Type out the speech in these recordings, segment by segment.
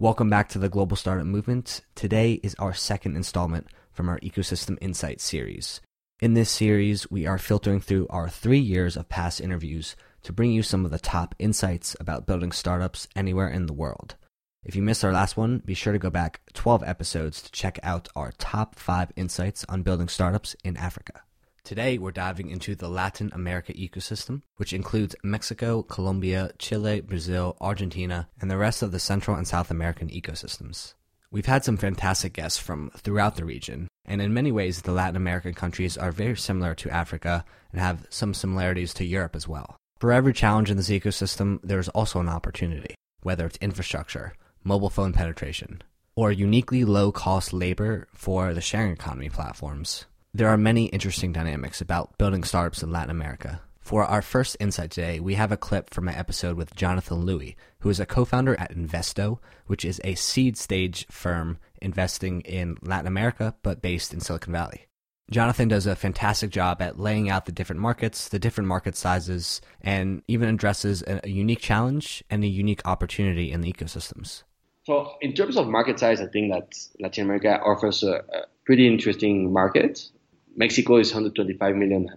Welcome back to the Global Startup Movement. Today is our second installment from our Ecosystem Insights series. In this series, we are filtering through our three years of past interviews to bring you some of the top insights about building startups anywhere in the world. If you missed our last one, be sure to go back 12 episodes to check out our top five insights on building startups in Africa. Today, we're diving into the Latin America ecosystem, which includes Mexico, Colombia, Chile, Brazil, Argentina, and the rest of the Central and South American ecosystems. We've had some fantastic guests from throughout the region, and in many ways, the Latin American countries are very similar to Africa and have some similarities to Europe as well. For every challenge in this ecosystem, there's also an opportunity, whether it's infrastructure, mobile phone penetration, or uniquely low cost labor for the sharing economy platforms. There are many interesting dynamics about building startups in Latin America. For our first insight today, we have a clip from my episode with Jonathan Lewy, who is a co founder at Investo, which is a seed stage firm investing in Latin America but based in Silicon Valley. Jonathan does a fantastic job at laying out the different markets, the different market sizes, and even addresses a, unique challenge and a unique opportunity in the ecosystems. So, in terms of market size, I think that Latin America offers a pretty interesting market. Mexico is 125 million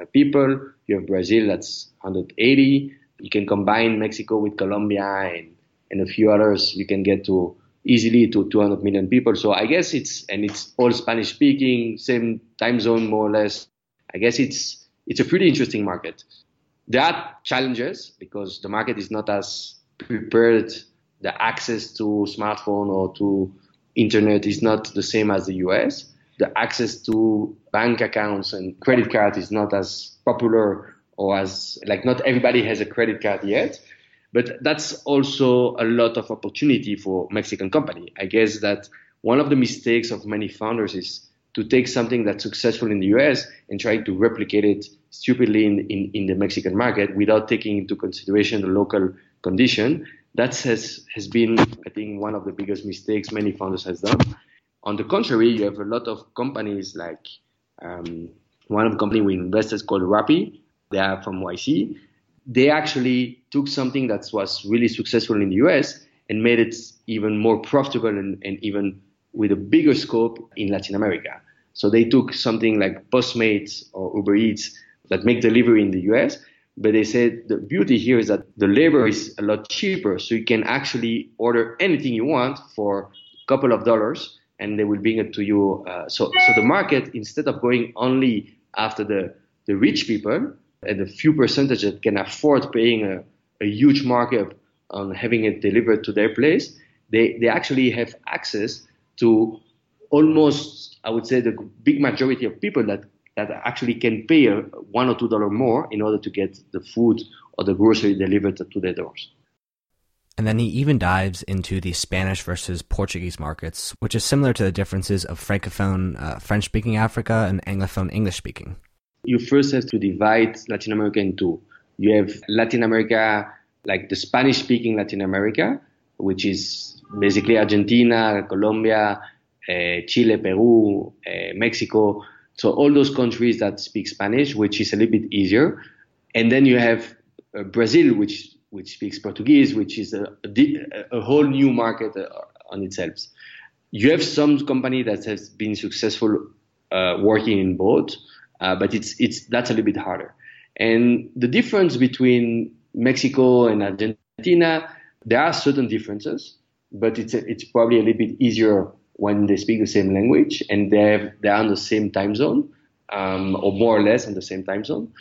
uh, people. You have Brazil, that's 180. You can combine Mexico with Colombia and, and a few others. You can get to easily to 200 million people. So I guess it's and it's all Spanish speaking, same time zone more or less. I guess it's it's a pretty interesting market. There are challenges because the market is not as prepared. The access to smartphone or to internet is not the same as the US the access to bank accounts and credit card is not as popular or as like not everybody has a credit card yet. But that's also a lot of opportunity for Mexican company. I guess that one of the mistakes of many founders is to take something that's successful in the US and try to replicate it stupidly in, in, in the Mexican market without taking into consideration the local condition. That has, has been, I think, one of the biggest mistakes many founders has done. On the contrary, you have a lot of companies like um, one of the company we invested called Rappi. They are from YC. They actually took something that was really successful in the US and made it even more profitable and, and even with a bigger scope in Latin America. So they took something like Postmates or Uber Eats that make delivery in the US, but they said the beauty here is that the labor is a lot cheaper, so you can actually order anything you want for a couple of dollars and they will bring it to you. Uh, so, so the market, instead of going only after the, the rich people and the few percentage that can afford paying a, a huge markup on having it delivered to their place, they, they actually have access to almost, I would say, the big majority of people that, that actually can pay a one or two dollar more in order to get the food or the grocery delivered to their doors. And then he even dives into the Spanish versus Portuguese markets, which is similar to the differences of Francophone uh, French speaking Africa and Anglophone English speaking. You first have to divide Latin America in two. You have Latin America, like the Spanish speaking Latin America, which is basically Argentina, Colombia, uh, Chile, Peru, uh, Mexico. So all those countries that speak Spanish, which is a little bit easier. And then you have uh, Brazil, which which speaks Portuguese, which is a, a, whole new market uh, on itself. You have some company that has been successful uh, working in both, uh, but it's it's that's a little bit harder. And the difference between Mexico and Argentina, there are certain differences, but it's a, it's probably a little bit easier when they speak the same language and they have, they're on the same time zone, um, or more or less on the same time zone.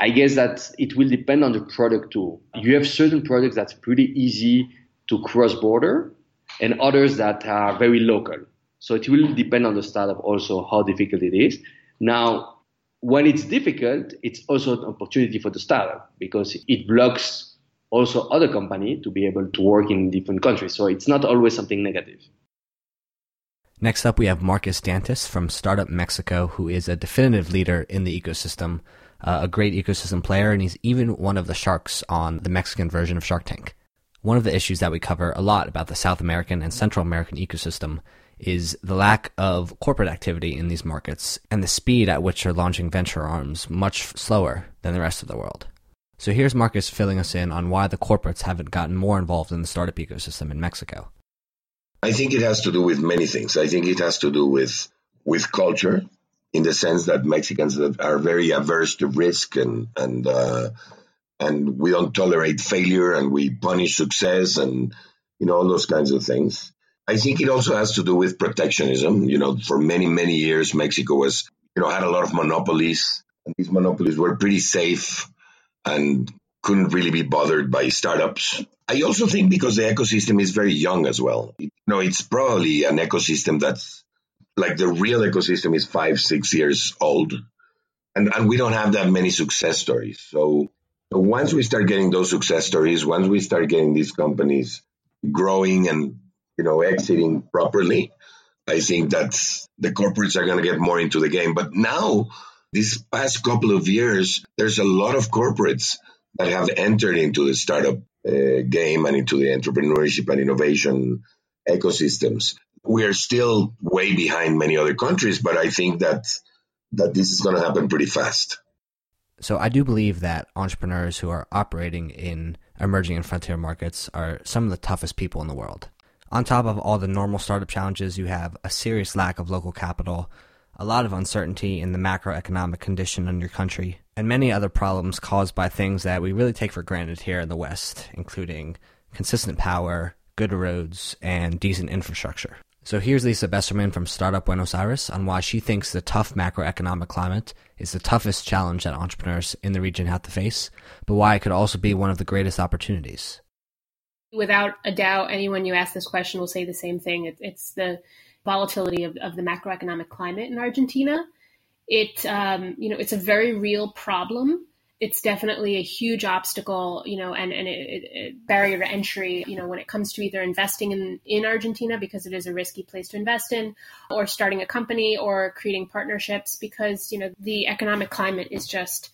I guess that it will depend on the product too. You have certain products that's pretty easy to cross border and others that are very local. So it will depend on the startup also how difficult it is. Now, when it's difficult, it's also an opportunity for the startup because it blocks also other company to be able to work in different countries. So it's not always something negative. Next up, we have Marcus Dantus from Startup Mexico, who is a definitive leader in the ecosystem uh, a great ecosystem player, and he's even one of the sharks on the Mexican version of Shark Tank. One of the issues that we cover a lot about the South American and Central American ecosystem is the lack of corporate activity in these markets and the speed at which they're launching venture arms much slower than the rest of the world. So here's Marcus filling us in on why the corporates haven't gotten more involved in the startup ecosystem in Mexico. I think it has to do with many things. I think it has to do with with culture, in the sense that Mexicans are very averse to risk and and uh, and we don't tolerate failure and we punish success and you know all those kinds of things. I think it also has to do with protectionism. You know, for many many years Mexico was you know had a lot of monopolies and these monopolies were pretty safe and couldn't really be bothered by startups. I also think because the ecosystem is very young as well. You know, it's probably an ecosystem that's like the real ecosystem is five, six years old. And, and we don't have that many success stories. So, once we start getting those success stories, once we start getting these companies growing and, you know, exiting properly, I think that the corporates are going to get more into the game. But now, these past couple of years, there's a lot of corporates that have entered into the startup uh, game and into the entrepreneurship and innovation ecosystems. We are still way behind many other countries, but I think that that this is going to happen pretty fast. So I do believe that entrepreneurs who are operating in emerging and frontier markets are some of the toughest people in the world. On top of all the normal startup challenges, you have a serious lack of local capital, a lot of uncertainty in the macroeconomic condition in your country, and many other problems caused by things that we really take for granted here in the West, including consistent power, good roads, and decent infrastructure. So here's Lisa Besserman from Startup Buenos Aires on why she thinks the tough macroeconomic climate is the toughest challenge that entrepreneurs in the region have to face, but why it could also be one of the greatest opportunities. Without a doubt, anyone you ask this question will say the same thing. it's the volatility of, of the macroeconomic climate in Argentina it um, you know it's a very real problem it's definitely a huge obstacle, you know, and, and barrier to entry, you know, when it comes to either investing in, in Argentina because it is a risky place to invest in, or starting a company or creating partnerships because, you know, the economic climate is just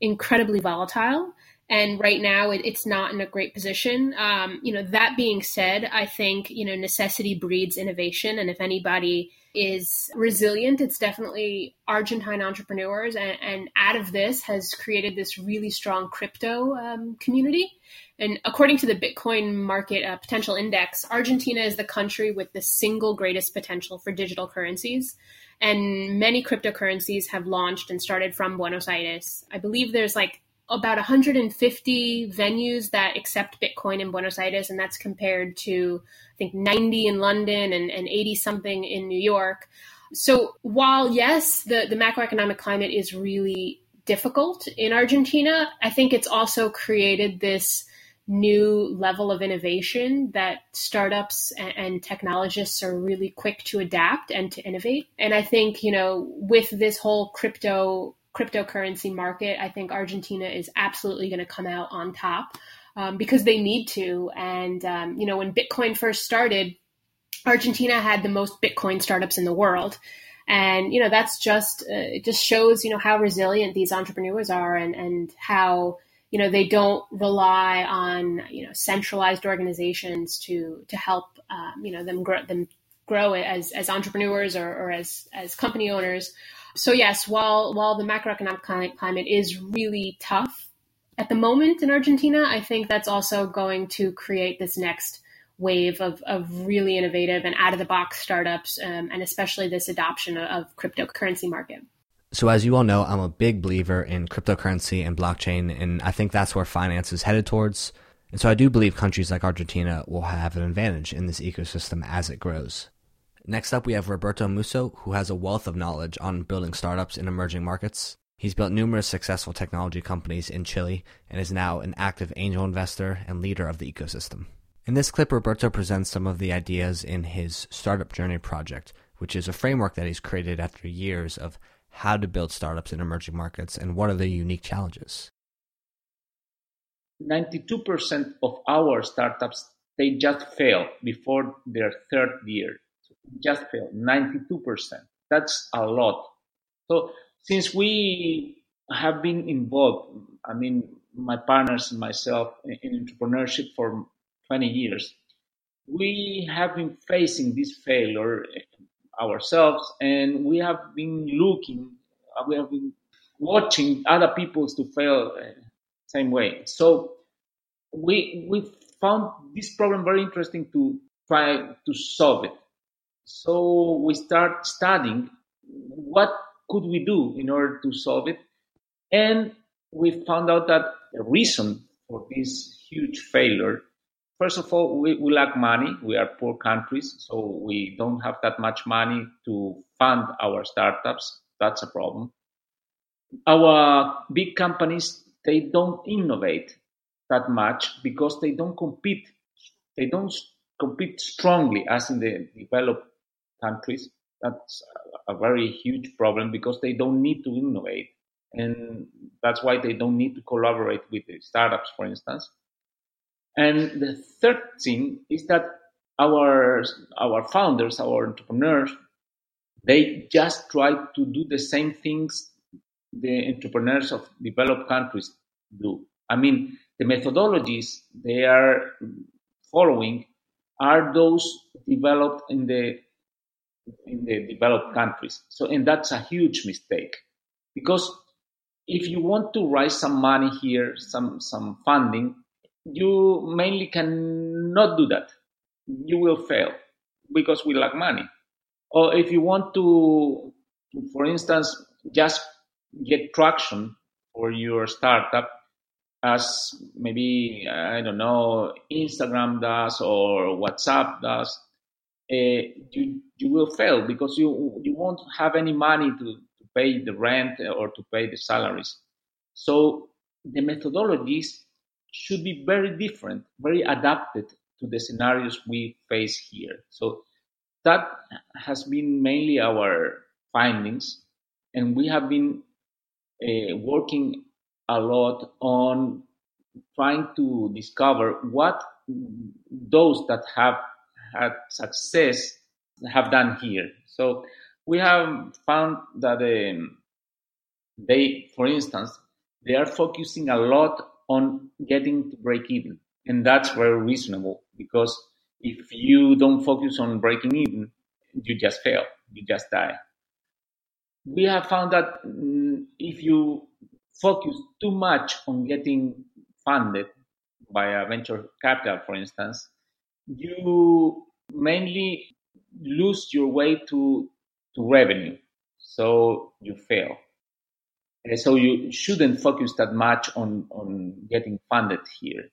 incredibly volatile. And right now it, it's not in a great position. Um, you know, that being said, I think, you know, necessity breeds innovation. And if anybody is resilient. It's definitely Argentine entrepreneurs, and, and out of this has created this really strong crypto um, community. And according to the Bitcoin Market uh, Potential Index, Argentina is the country with the single greatest potential for digital currencies. And many cryptocurrencies have launched and started from Buenos Aires. I believe there's like about 150 venues that accept Bitcoin in Buenos Aires, and that's compared to, I think, 90 in London and, and 80 something in New York. So while, yes, the, the macroeconomic climate is really difficult in Argentina, I think it's also created this new level of innovation that startups and, and, technologists are really quick to adapt and to innovate. And I think, you know, with this whole crypto cryptocurrency market, I think Argentina is absolutely going to come out on top um, because they need to. And, um, you know, when Bitcoin first started, Argentina had the most Bitcoin startups in the world. And, you know, that's just, uh, it just shows, you know, how resilient these entrepreneurs are and, and how, you know, they don't rely on, you know, centralized organizations to, to help, um, you know, them grow, them grow as, as entrepreneurs or, or as, as company owners so yes, while while the macroeconomic climate is really tough at the moment in Argentina, I think that's also going to create this next wave of, of really innovative and out of the box startups, um, and especially this adoption of, of cryptocurrency market. So, as you all know, I'm a big believer in cryptocurrency and blockchain, and I think that's where finance is headed towards. And so, I do believe countries like Argentina will have an advantage in this ecosystem as it grows. Next up, we have Roberto Musso, who has a wealth of knowledge on building startups in emerging markets. He's built numerous successful technology companies in Chile and is now an active angel investor and leader of the ecosystem. In this clip, Roberto presents some of the ideas in his Startup Journey project, which is a framework that he's created after years of how to build startups in emerging markets and what are the unique challenges. 92% of our startups they just fail before their third year just failed 92%. That's a lot. So since we have been involved, I mean, my partners and myself in entrepreneurship for 20 years, we have been facing this failure ourselves and we have been looking, we have been watching other people to fail uh, same way. So we, we found this problem very interesting to try to solve it. So we start studying what could we do in order to solve it, and we found out that the reason for this huge failure, first of all, we, we lack money. We are poor countries, so we don't have that much money to fund our startups. That's a problem. Our big companies they don't innovate that much because they don't compete. They don't compete strongly as in the developed countries. That's a very huge problem because they don't need to innovate. And that's why they don't need to collaborate with the startups, for instance. And the third thing is that our, our founders, our entrepreneurs, they just try to do the same things the entrepreneurs of developed countries do. I mean, the methodologies they are following are those developed in the in the developed countries. So, and that's a huge mistake because if you want to raise some money here, some some funding, you mainly cannot do that. You will fail because we lack money. Or if you want to, for instance, just get traction for your startup, as maybe I don't know Instagram does or WhatsApp does, you you will fail because you you won't have any money to, to pay the rent or to pay the salaries. So the methodologies should be very different, very adapted to the scenarios we face here. So that has been mainly our findings, and we have been uh, working a lot on trying to discover what those that have had success have done here. So we have found that um, they, for instance, they are focusing a lot on getting to break even. And that's very reasonable because if you don't focus on breaking even, you just fail, you just die. We have found that mm, if you focus too much on getting funded by a venture capital, for instance, you mainly lose your way to, to revenue. So you fail. And so you shouldn't focus that much on, on getting funded here.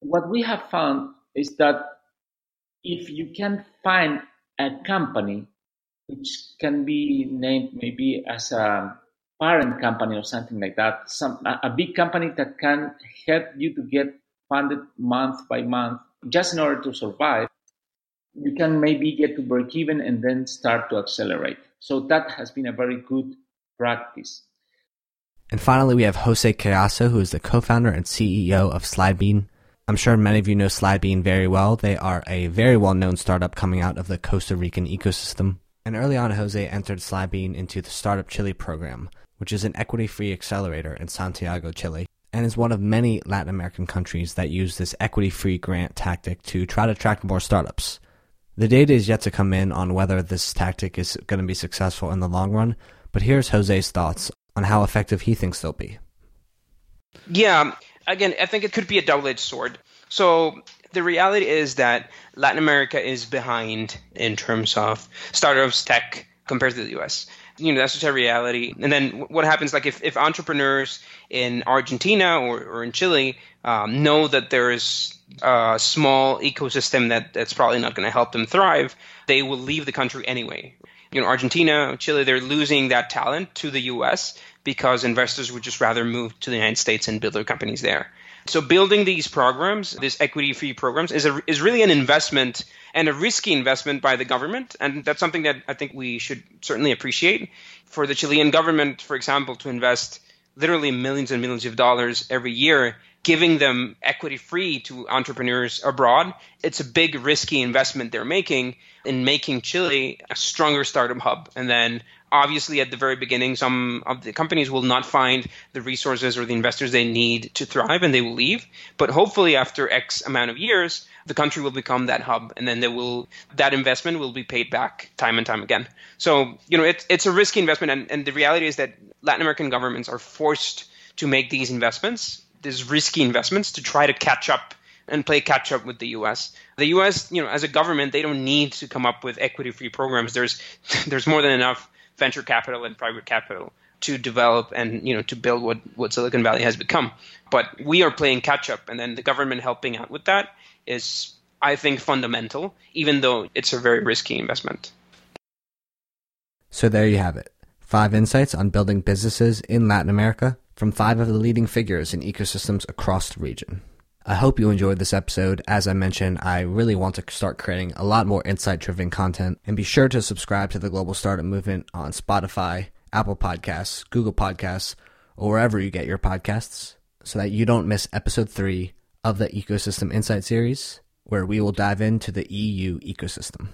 What we have found is that if you can find a company which can be named maybe as a parent company or something like that, some a big company that can help you to get funded month by month just in order to survive, you can maybe get to break even and then start to accelerate. So that has been a very good practice. And finally, we have Jose Cayasso, who is the co-founder and CEO of Slidebean. I'm sure many of you know Slidebean very well. They are a very well-known startup coming out of the Costa Rican ecosystem. And early on, Jose entered Slidebean into the Startup Chile program, which is an equity-free accelerator in Santiago, Chile, and is one of many Latin American countries that use this equity-free grant tactic to try to attract more startups. The data is yet to come in on whether this tactic is going to be successful in the long run, but here's Jose's thoughts on how effective he thinks they'll be. Yeah, again, I think it could be a double edged sword. So the reality is that Latin America is behind in terms of startups tech compared to the US. You know, that's just a reality. And then what happens, like if, if entrepreneurs in Argentina or, or in Chile um, know that there is a small ecosystem that, that's probably not going to help them thrive, they will leave the country anyway. You know, Argentina, Chile, they're losing that talent to the US because investors would just rather move to the United States and build their companies there. So building these programs, these equity-free programs, is a, is really an investment and a risky investment by the government, and that's something that I think we should certainly appreciate. For the Chilean government, for example, to invest literally millions and millions of dollars every year giving them equity free to entrepreneurs abroad. It's a big risky investment they're making in making Chile a stronger startup hub. And then obviously at the very beginning, some of the companies will not find the resources or the investors they need to thrive and they will leave. But hopefully after X amount of years, the country will become that hub and then they will that investment will be paid back time and time again. So, you know, it's it's a risky investment and, and the reality is that Latin American governments are forced to make these investments these risky investments to try to catch up and play catch up with the US. The US, you know, as a government, they don't need to come up with equity free programs. There's there's more than enough venture capital and private capital to develop and you know to build what, what Silicon Valley has become. But we are playing catch up and then the government helping out with that is I think fundamental, even though it's a very risky investment. So there you have it. Five insights on building businesses in Latin America from five of the leading figures in ecosystems across the region. I hope you enjoyed this episode. As I mentioned, I really want to start creating a lot more insight driven content and be sure to subscribe to the Global Startup Movement on Spotify, Apple Podcasts, Google Podcasts, or wherever you get your podcasts so that you don't miss episode three of the Ecosystem Insight series where we will dive into the EU ecosystem.